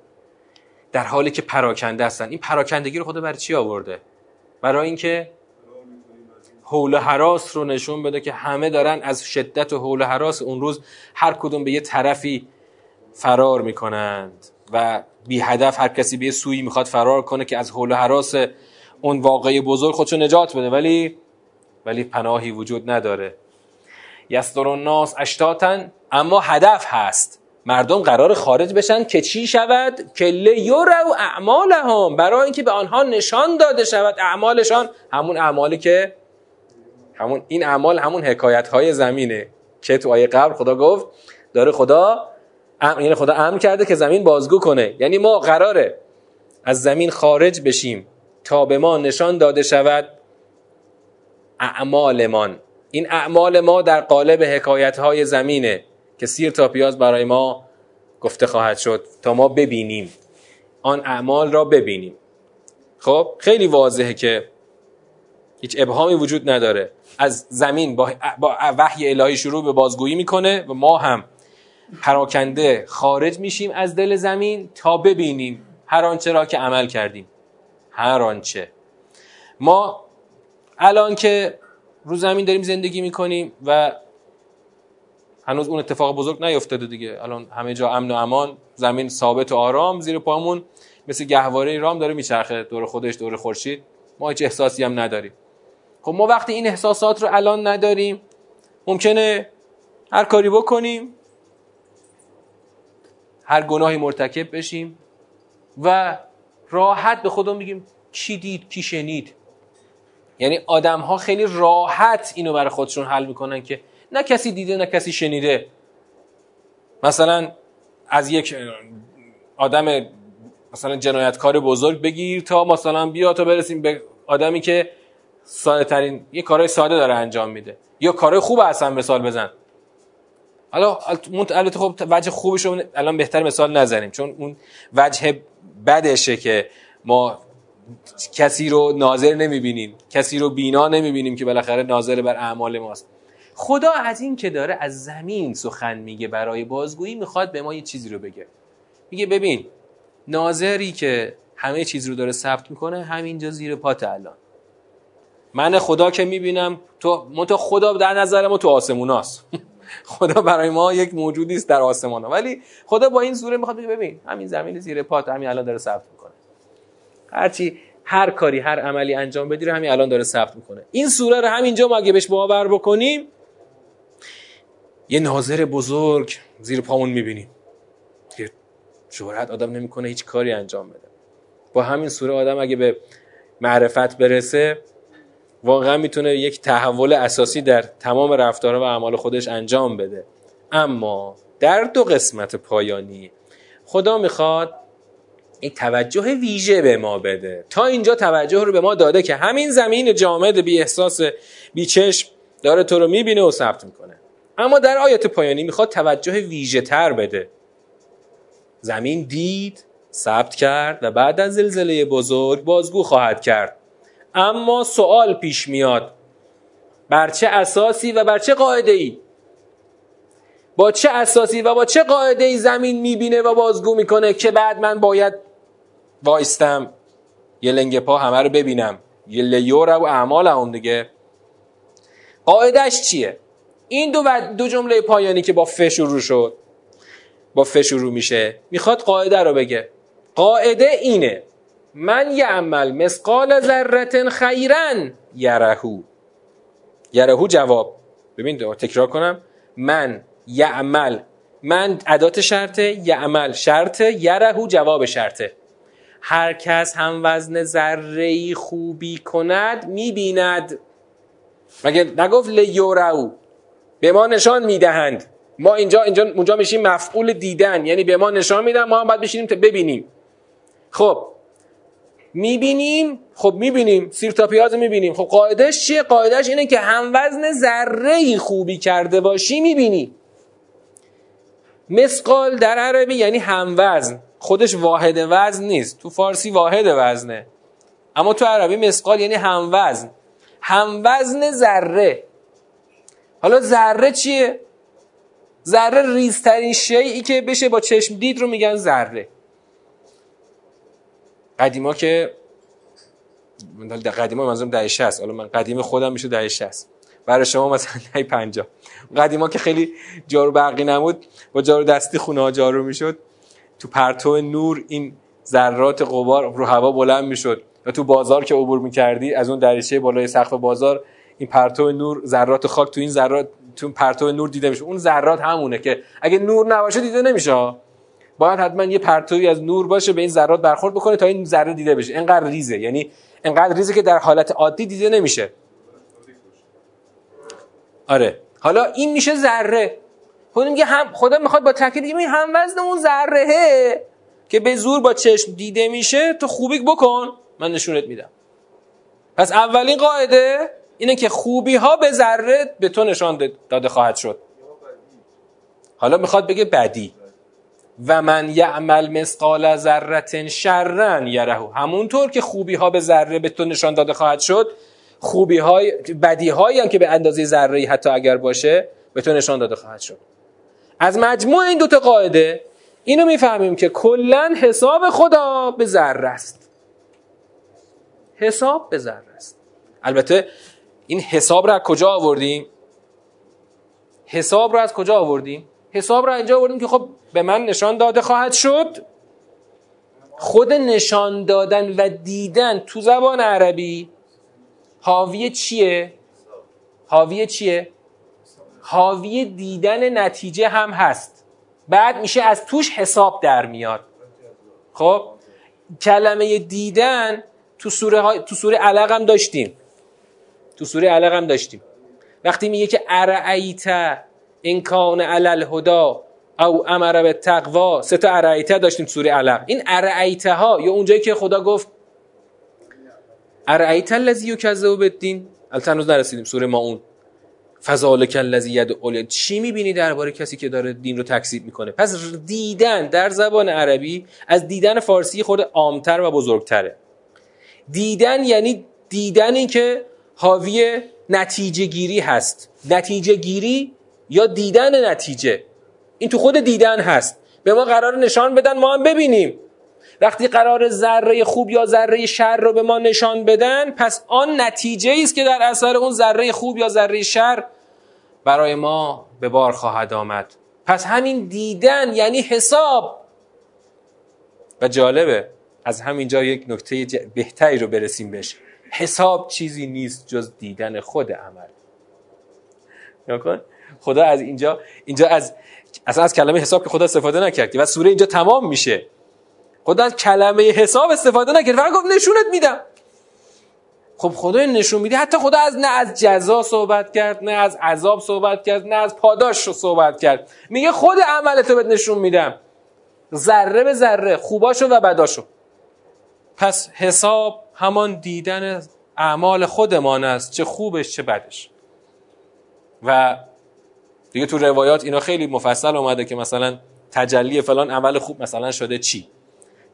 در حالی که پراکنده هستن این پراکندگی رو خدا برای چی آورده؟ برای اینکه حول حراس رو نشون بده که همه دارن از شدت و حول حراس اون روز هر کدوم به یه طرفی فرار می‌کنند و بی هدف هر کسی به یه سویی می‌خواد فرار کنه که از حول حراس اون واقعی بزرگ خودشو نجات بده. ولی ولی پناهی وجود نداره. یستر الناس اشتاتن اما هدف هست. مردم قرار خارج بشن که چی شود؟ که لیرو اعمالهم. برای اینکه به آنها نشان داده شود اعمالشان. همون اعمالی که همون این اعمال همون حکایت های زمینه که تو آیه قبل خدا گفت داره خدا یعنی خدا امر کرده که زمین بازگو کنه. یعنی ما قراره از زمین خارج بشیم تا به ما نشان داده شود اعمالمان. این اعمال ما در قالب حکایت های زمینه که سیر تا پیاز برای ما گفته خواهد شد تا ما ببینیم. آن اعمال را ببینیم. خب خیلی واضحه که هیچ ابهامی وجود نداره. از زمین با, وحی الهی شروع به بازگویی می‌کنه و ما هم پراکنده خارج میشیم از دل زمین تا ببینیم هر آنچه را که عمل کردیم. هر آنچه. ما الان که رو زمین داریم زندگی می‌کنیم و هنوز اون اتفاق بزرگ نیفتاده دیگه. الان همه جا امن و امان زمین ثابت و آرام زیر پامون مثل گهواره رام داره میچرخه دور خودش دور خورشید. ما هیچ احساسی هم نداریم. خب ما وقتی این احساسات رو الان نداریم ممکنه هر کاری بکنیم هر گناهی مرتکب بشیم و راحت به خودمون بگیم کی دید کی شنید. یعنی آدم ها خیلی راحت اینو برای خودشون حل می‌کنن که نه کسی دیده نه کسی شنیده. مثلا از یک آدم مثلا جنایتکار بزرگ بگیر تا مثلا بیا تا برسیم به آدمی که ساده ترین یه کارهای ساده داره انجام میده. یا کارهای خوب اصلا مثال بزن. حالا البته خب وجه خوبش رو الان بهتر مثال نزنیم. چون اون وجه بدشه که ما کسی رو ناظر نمی‌بینیم. کسی رو بینا نمی‌بینیم که بالاخره ناظر بر اعمال ماست. خدا از این که داره از زمین سخن میگه برای بازگویی می‌خواد به ما یه چیزی رو بگه. میگه ببین ناظری که همه چیز رو داره ثبت می‌کنه همینجا زیر پات الان. من خدا که می‌بینم تو تو خدا در نظر ما تو آسموناست خدا برای ما یک موجودی است در آسمان. ولی خدا با این سوره می‌خواد ببین همین زمین زیر پات همین الان داره ثبت می‌کنه. هرچی هر کاری هر عملی انجام بدی رو همین الان داره ثبت می‌کنه. این سوره رو همینجا ما اگه بهش باور بکنیم یه ناظر بزرگ زیر پامون می‌بینیم. که جرأت آدم نمی‌کنه هیچ کاری انجام بده. با همین سوره آدم اگه به معرفت برسه واقعا می‌تونه یک تحول اساسی در تمام رفتارها و اعمال خودش انجام بده. اما در دو قسمت پایانی خدا می‌خواد یک توجه ویژه به ما بده. تا اینجا توجه رو به ما داده که همین زمین جامد بی احساس بی چشم داره تو رو می‌بینه و ثبت می‌کنه. اما در آیات پایانی می‌خواد توجه ویژه تر بده. زمین دید ثبت کرد و بعد از زلزله بزرگ بازگو خواهد کرد. اما سوال پیش میاد. بر چه اساسی و بر چه قاعده ای با چه اساسی و با چه قاعده ای زمین می‌بینه و بازگو می‌کنه که بعد من باید وایستم؟ یه لنگ پا همه رو ببینم. یه لیور و اعمال اون دیگه. قاعدش چیه؟ این دو, دو جمله پایانی که با ف شروع شد با ف شروع میشه می‌خواد قاعده رو بگه. قاعده اینه من یعمل مسقال ذرت خیرن یرهو. یرهو جواب. ببین تکرار کنم. من یعمل. من ادات شرطه یعمل. شرطه یرهو جواب شرطه. هر کس هم وزن ذره خوبی کند می‌بیند. مگه نگفت لیورو به ما نشان می‌دهند. ما اینجا اینجا اونجا میشیم مفعول دیدن. یعنی به ما نشان میدن ما هم باید بشینیم تا ببینیم. خب می‌بینیم خب می‌بینیم سیر تا پیاز می‌بینیم. خب قاعدش چیه؟ قاعدش اینه که هم وزن ذره خوبی کرده باشی می‌بینی. مسقال در عربی یعنی هم وزن خودش واحد وزن نیست. تو فارسی واحد وزنه. اما تو عربی مسقال یعنی هم وزن هم وزن ذره. حالا ذره چیه؟ ذره ریزترین شیعی که بشه با چشم دید رو میگن ذره. قدیما که قدیما منظورم دهه 60 حالا من قدیم خودم میشه دهه 60 برای شما مثلا دهه 50 قدیما که خیلی جارو برقی نمود با جارو دستی خونه ها جارو می‌شد. تو پرتو نور این ذرات غبار رو هوا بلند می‌شد و تو بازار که عبور می‌کردی از اون دریچه بالای سقف بازار این پرتو نور ذرات خاک تو این ذرات تو پرتو نور دیده میشه. اون ذرات همونه که اگه نور نباشه دیده نمیشه باید حتما یه پرتوی از نور باشه به این ذرات برخورد بکنه تا این ذره دیده بشه. اینقدر ریزه. یعنی اینقدر ریزه که در حالت عادی دیده نمیشه. آره. حالا این میشه ذره. خود میگه هم خدا می‌خواد با تاکید این هم وزن اون ذره که به زور با چشم دیده میشه تو خوبی بکن. من نشونت میدم. پس اولین قاعده اینه که خوبی ها به ذره به تو نشان داده خواهد شد. حالا می‌خواد بگه بدی. و من یعمل مسقال ذرت شرن یرهو. همونطور که خوبی ها به ذره به تو نشان داده خواهد شد خوبی های بدی هایی هم که به اندازه ذره حتی اگر باشه به تو نشان داده خواهد شد. از مجموع این دوتا قاعده اینو می‌فهمیم که کلا حساب خدا به ذره است. حساب به ذره است. البته این حساب رو از کجا آوردیم؟ حساب رو از کجا آوردیم؟ حساب رو اینجا آوردیم که خب به من نشان داده خواهد شد. خود نشان دادن و دیدن تو زبان عربی حاوی چیه؟ حاوی چیه؟ حاوی دیدن نتیجه هم هست. بعد میشه از توش حساب در میاد. خب؟ کلمه دیدن تو سوره, های... تو سوره علق هم داشتیم. تو سوره علق هم داشتیم. وقتی میگه که ارعیت این کان علل هدا او امر به تقوا. سه تا ارعیته داشتیم سوره علق. این ارعیته ها یا اونجایی که خدا گفت ارعیت الذی یکذب بالدین. البته هنوز نرسیدیم سوره ماون. فذالک الذی یدعو چی می‌بینی درباره کسی که داره دین رو تکذیب می‌کنه؟ پس دیدن در زبان عربی از دیدن فارسی خود عامتر و بزرگتره. دیدن یعنی دیدن این که حاوی نتیجه گیری هست. نتیجه گیری یا دیدن نتیجه. این تو خود دیدن هست. به ما قرار نشان بدن ما هم ببینیم. وقتی قرار ذره خوب یا ذره شر رو به ما نشان بدن پس آن نتیجه است که در اثر اون ذره خوب یا ذره شر برای ما به بار خواهد آمد. پس همین دیدن یعنی حساب. و جالبه از همینجا یک نکته بهتری رو برسیم بهش. حساب چیزی نیست جز دیدن خود عمل. کن خدا از اینجا اینجا از اصلا از کلمه حساب که خدا استفاده نکردی و سوره اینجا تمام میشه. خدا از کلمه حساب استفاده نکرد. فقط گفت نشونت میدم. خب خدا نشون میده. حتی خدا از نه از جزا صحبت کرد نه از عذاب صحبت کرد نه از پاداش رو صحبت کرد. میگه خود عملتو بهت نشون میدم. ذره به ذره خوباشو و بداشو. پس حساب همان دیدن اعمال خودمان است چه خوبش چه بدش. و دیگه تو روایات اینا خیلی مفصل اومده که مثلا تجلی فلان عمل خوب مثلا شده چی؟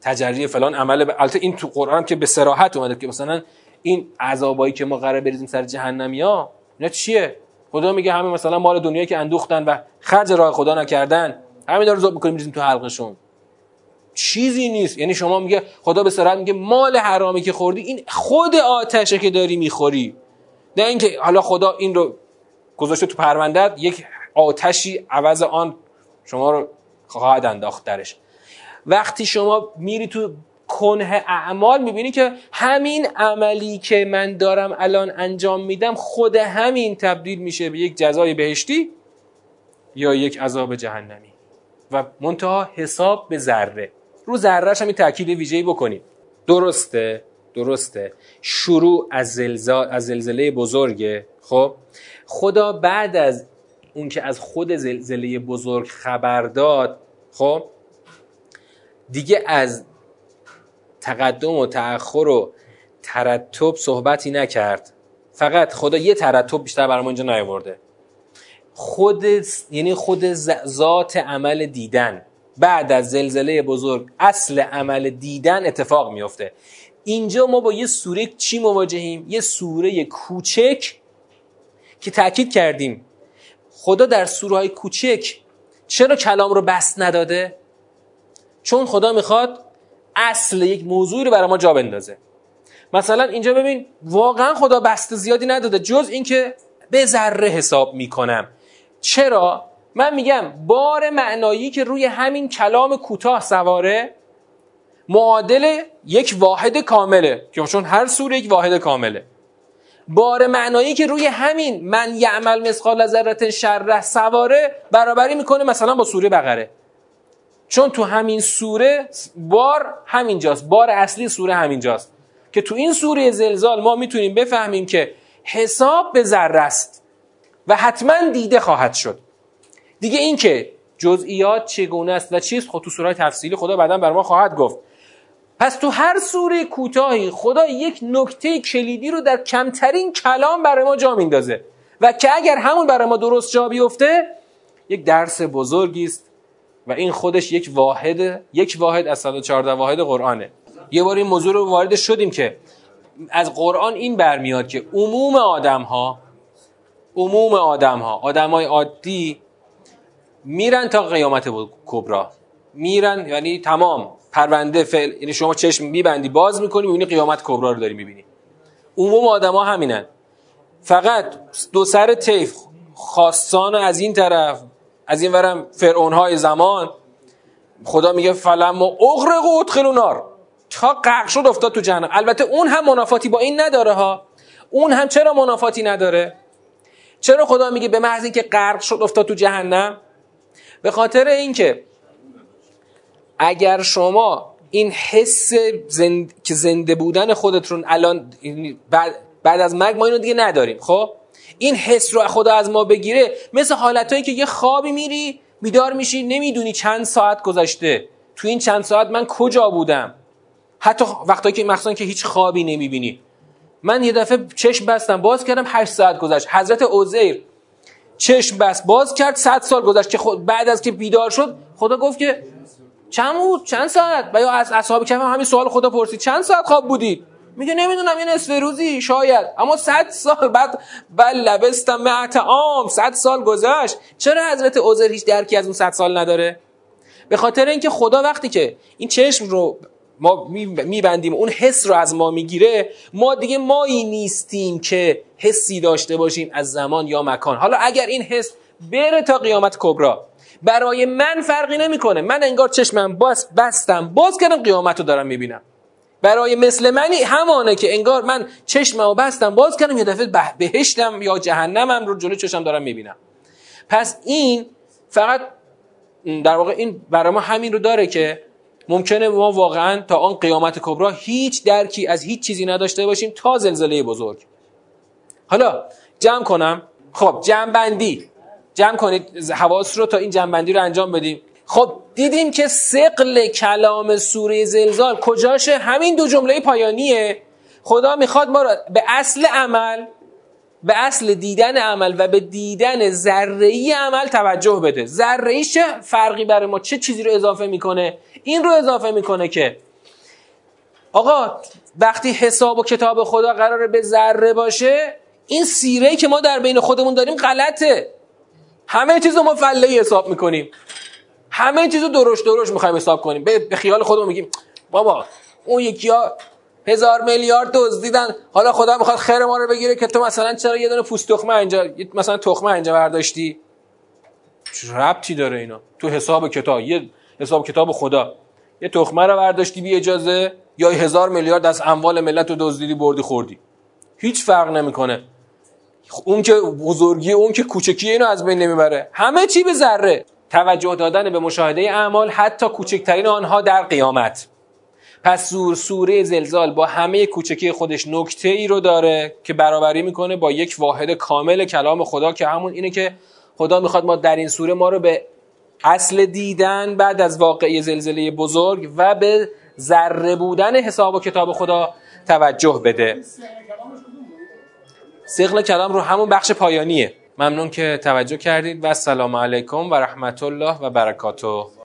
تجلی فلان عمل ب... البته این تو قرآن که به سراحت اومده که مثلا این عذابایی که ما قرار بریزیم سر جهنمیا اینا چیه؟ خدا میگه همه مثلا مال دنیا که اندوختن و خرج راه خدا نکردن همین داره زوب می‌کنیم میریزیم تو حلقشون. چیزی نیست. یعنی شما میگه خدا به سراحت میگه مال حرامی که خوردی این خود آتشه که داری می‌خوری. نه اینکه حالا خدا این رو گذاشته تو پروندت یک آتشی عوض آن شما رو خواهد انداخت درش. وقتی شما میری تو کنه اعمال می‌بینی که همین عملی که من دارم الان انجام میدم خود همین تبدیل میشه به یک جزای بهشتی یا یک عذاب جهنمی. و منتها حساب به ذره. رو ذرهش هم این تاکید ویژه‌ای بکنید درسته درسته. شروع از زلزله از زلزله بزرگه. خب؟ خدا بعد از اون که از خود زلزله بزرگ خبر داد خب؟ دیگه از تقدم و تأخر و ترتب صحبتی نکرد. فقط خدا یه ترتب بیشتر برای اینجا نیاورده. خود یعنی خود ذات عمل دیدن. بعد از زلزله بزرگ اصل عمل دیدن اتفاق میفته اینجا ما با یه سوره چی مواجهیم؟ یه سوره کوچک که تاکید کردیم. خدا در سوره های کوچک چرا کلام رو بست نداده؟ چون خدا می‌خواد اصل یک موضوعی رو برای ما جا بندازه. مثلا اینجا ببین واقعا خدا بست زیادی نداده جز اینکه به ذره حساب می‌کنم. چرا؟ من میگم بار معنایی که روی همین کلام کوتاه سواره معادل یک واحد کامله که چون هر سوره یک واحد کامله. بار معنایی که روی همین من یعمل مثقال ذره شره سواره برابری می‌کنه مثلا با سوره بقره. چون تو همین سوره بار همینجاست بار اصلی سوره همینجاست. که تو این سوره زلزال ما می‌تونیم بفهمیم که حساب به ذره است و حتما دیده خواهد شد. دیگه این که جزئیات چگونه است و چیست خود تو سوره تفصیلی خدا بعدا بر ما خواهد گفت. پس تو هر سوره کوتاهی خدا یک نکته کلیدی رو در کمترین کلام برای ما جا میندازه. و که اگر همون برای ما درست جا بیفته یک درس بزرگی است و این خودش یک واحد یک واحد از 114 واحد قرآنه. یه بار این موضوع رو وارد شدیم که از قرآن این برمیاد که عموم آدم ها عموم آدم ها آدم های عادی میرن تا قیامت کبرا. میرن یعنی تمام پرونده فعل یعنی شما چشم میبندی باز می‌کنی می‌بینی قیامت کبرا رو داری می‌بینی. عموم آدما همینن. فقط دو سر طیف خواستان از این طرف از این ورم فرعون های زمان. خدا میگه فلم و اغرق و ادخلوا نار تا غرق شد افتاد تو جهنم. البته اون هم منافاتی با این نداره ها. اون هم چرا منافاتی نداره؟ چرا خدا میگه به محض اینکه غرق شد افتاد تو جهنم؟ به خاطر اینکه اگر شما این حس زند... که زنده بودن خودتون الان بعد, بعد از مرگ ما اینو دیگه نداریم خب؟ این حس رو خدا از ما بگیره مثل حالتهایی که یه خوابی میری بیدار میشی نمی‌دونی چند ساعت گذشته. تو این چند ساعت من کجا بودم؟ حتی وقتایی که مخصوصا که هیچ خوابی نمی‌بینی. من یه دفعه چشم بستم باز کردم 8 ساعت گذشت. حضرت عزیر چشم بست باز کرد 100 سال گذشت که خود بعد از که بیدار شد خدا گفت که چند بود؟ چند ساعت؟ و یا از اصحاب کف همین سوال خدا پرسید. چند ساعت خواب بودید میگه نمی‌دونم یه نصف روزی؟ شاید. اما صد سال بعد بل لبستم معت عام. صد سال گذشت. چرا حضرت عذر هیچ درکی از اون صد سال نداره؟ به خاطر اینکه خدا وقتی که این چشم رو ما میبندیم اون حس رو از ما می‌گیره ما دیگه مایی نیستیم که حسی داشته باشیم از زمان یا مکان. حالا اگر این حس بره تا قیامت کبرا برای من فرقی نمی‌کنه. من انگار چشمم باز بستم. باز کردم قیامت رو دارم می‌بینم. برای مثل منی همانه که انگار من چشممو بستم باز کردم یه دفعه بهشتم یا جهنمم رو جلو چشم دارم می‌بینم. پس این فقط در واقع این برای ما همین رو داره که ممکنه ما واقعا تا آن قیامت کبرا هیچ درکی از هیچ چیزی نداشته باشیم تا زلزله بزرگ. حالا جمع کنم. خب جمع بندی جمع کنید حواس رو تا این جمع بندی رو انجام بدیم. خب دیدیم که سقل کلام سوره زلزال کجاشه؟ همین دو جمله پایانیه. خدا می‌خواد ما را به اصل عمل به اصل دیدن عمل و به دیدن ذره عمل توجه بده. ذره چه فرقی برای ما؟ چه چیزی رو اضافه می‌کنه؟ این رو اضافه می‌کنه که آقا وقتی حساب و کتاب خدا قراره به ذره باشه این سیره که ما در بین خودمون داریم غلطه. همه چیز رو ما فله حساب می‌کنیم. همه چیز رو درشت درشت می‌خوایم حساب کنیم. به خیال خودمون میگیم بابا اون یکی ها هزار میلیارد دزدیدن حالا خدا می‌خواد خیر ما رو بگیره که تو مثلا چرا یه دونه پوست تخمه اینجا مثلا تخمه اینجا برداشتی؟ ربطی داره اینا؟ تو حساب کتاب یه حساب کتاب خدا. یه تخمه رو برداشتی بی اجازه یا هزار میلیارد از اموال ملت رو دزدیدی بردی خوردی. هیچ فرق نمی‌کنه. اون که بزرگی اون که کوچکی اینو از بین نمی‌بره. همه چی به ذره. توجه دادن به مشاهده اعمال حتی کوچکترین آنها در قیامت. پس سور سوره زلزال با همه کوچکی خودش نکته ای رو داره که برابری می‌کنه با یک واحد کامل کلام خدا که همون اینه که خدا می‌خواد ما در این سوره ما رو به اصل دیدن بعد از واقعی زلزله بزرگ و به ذره بودن حساب و کتاب خدا توجه بده. سقل کلام رو همون بخش پایانیه. ممنون که توجه کردید و السلام علیکم و رحمت الله و برکاته.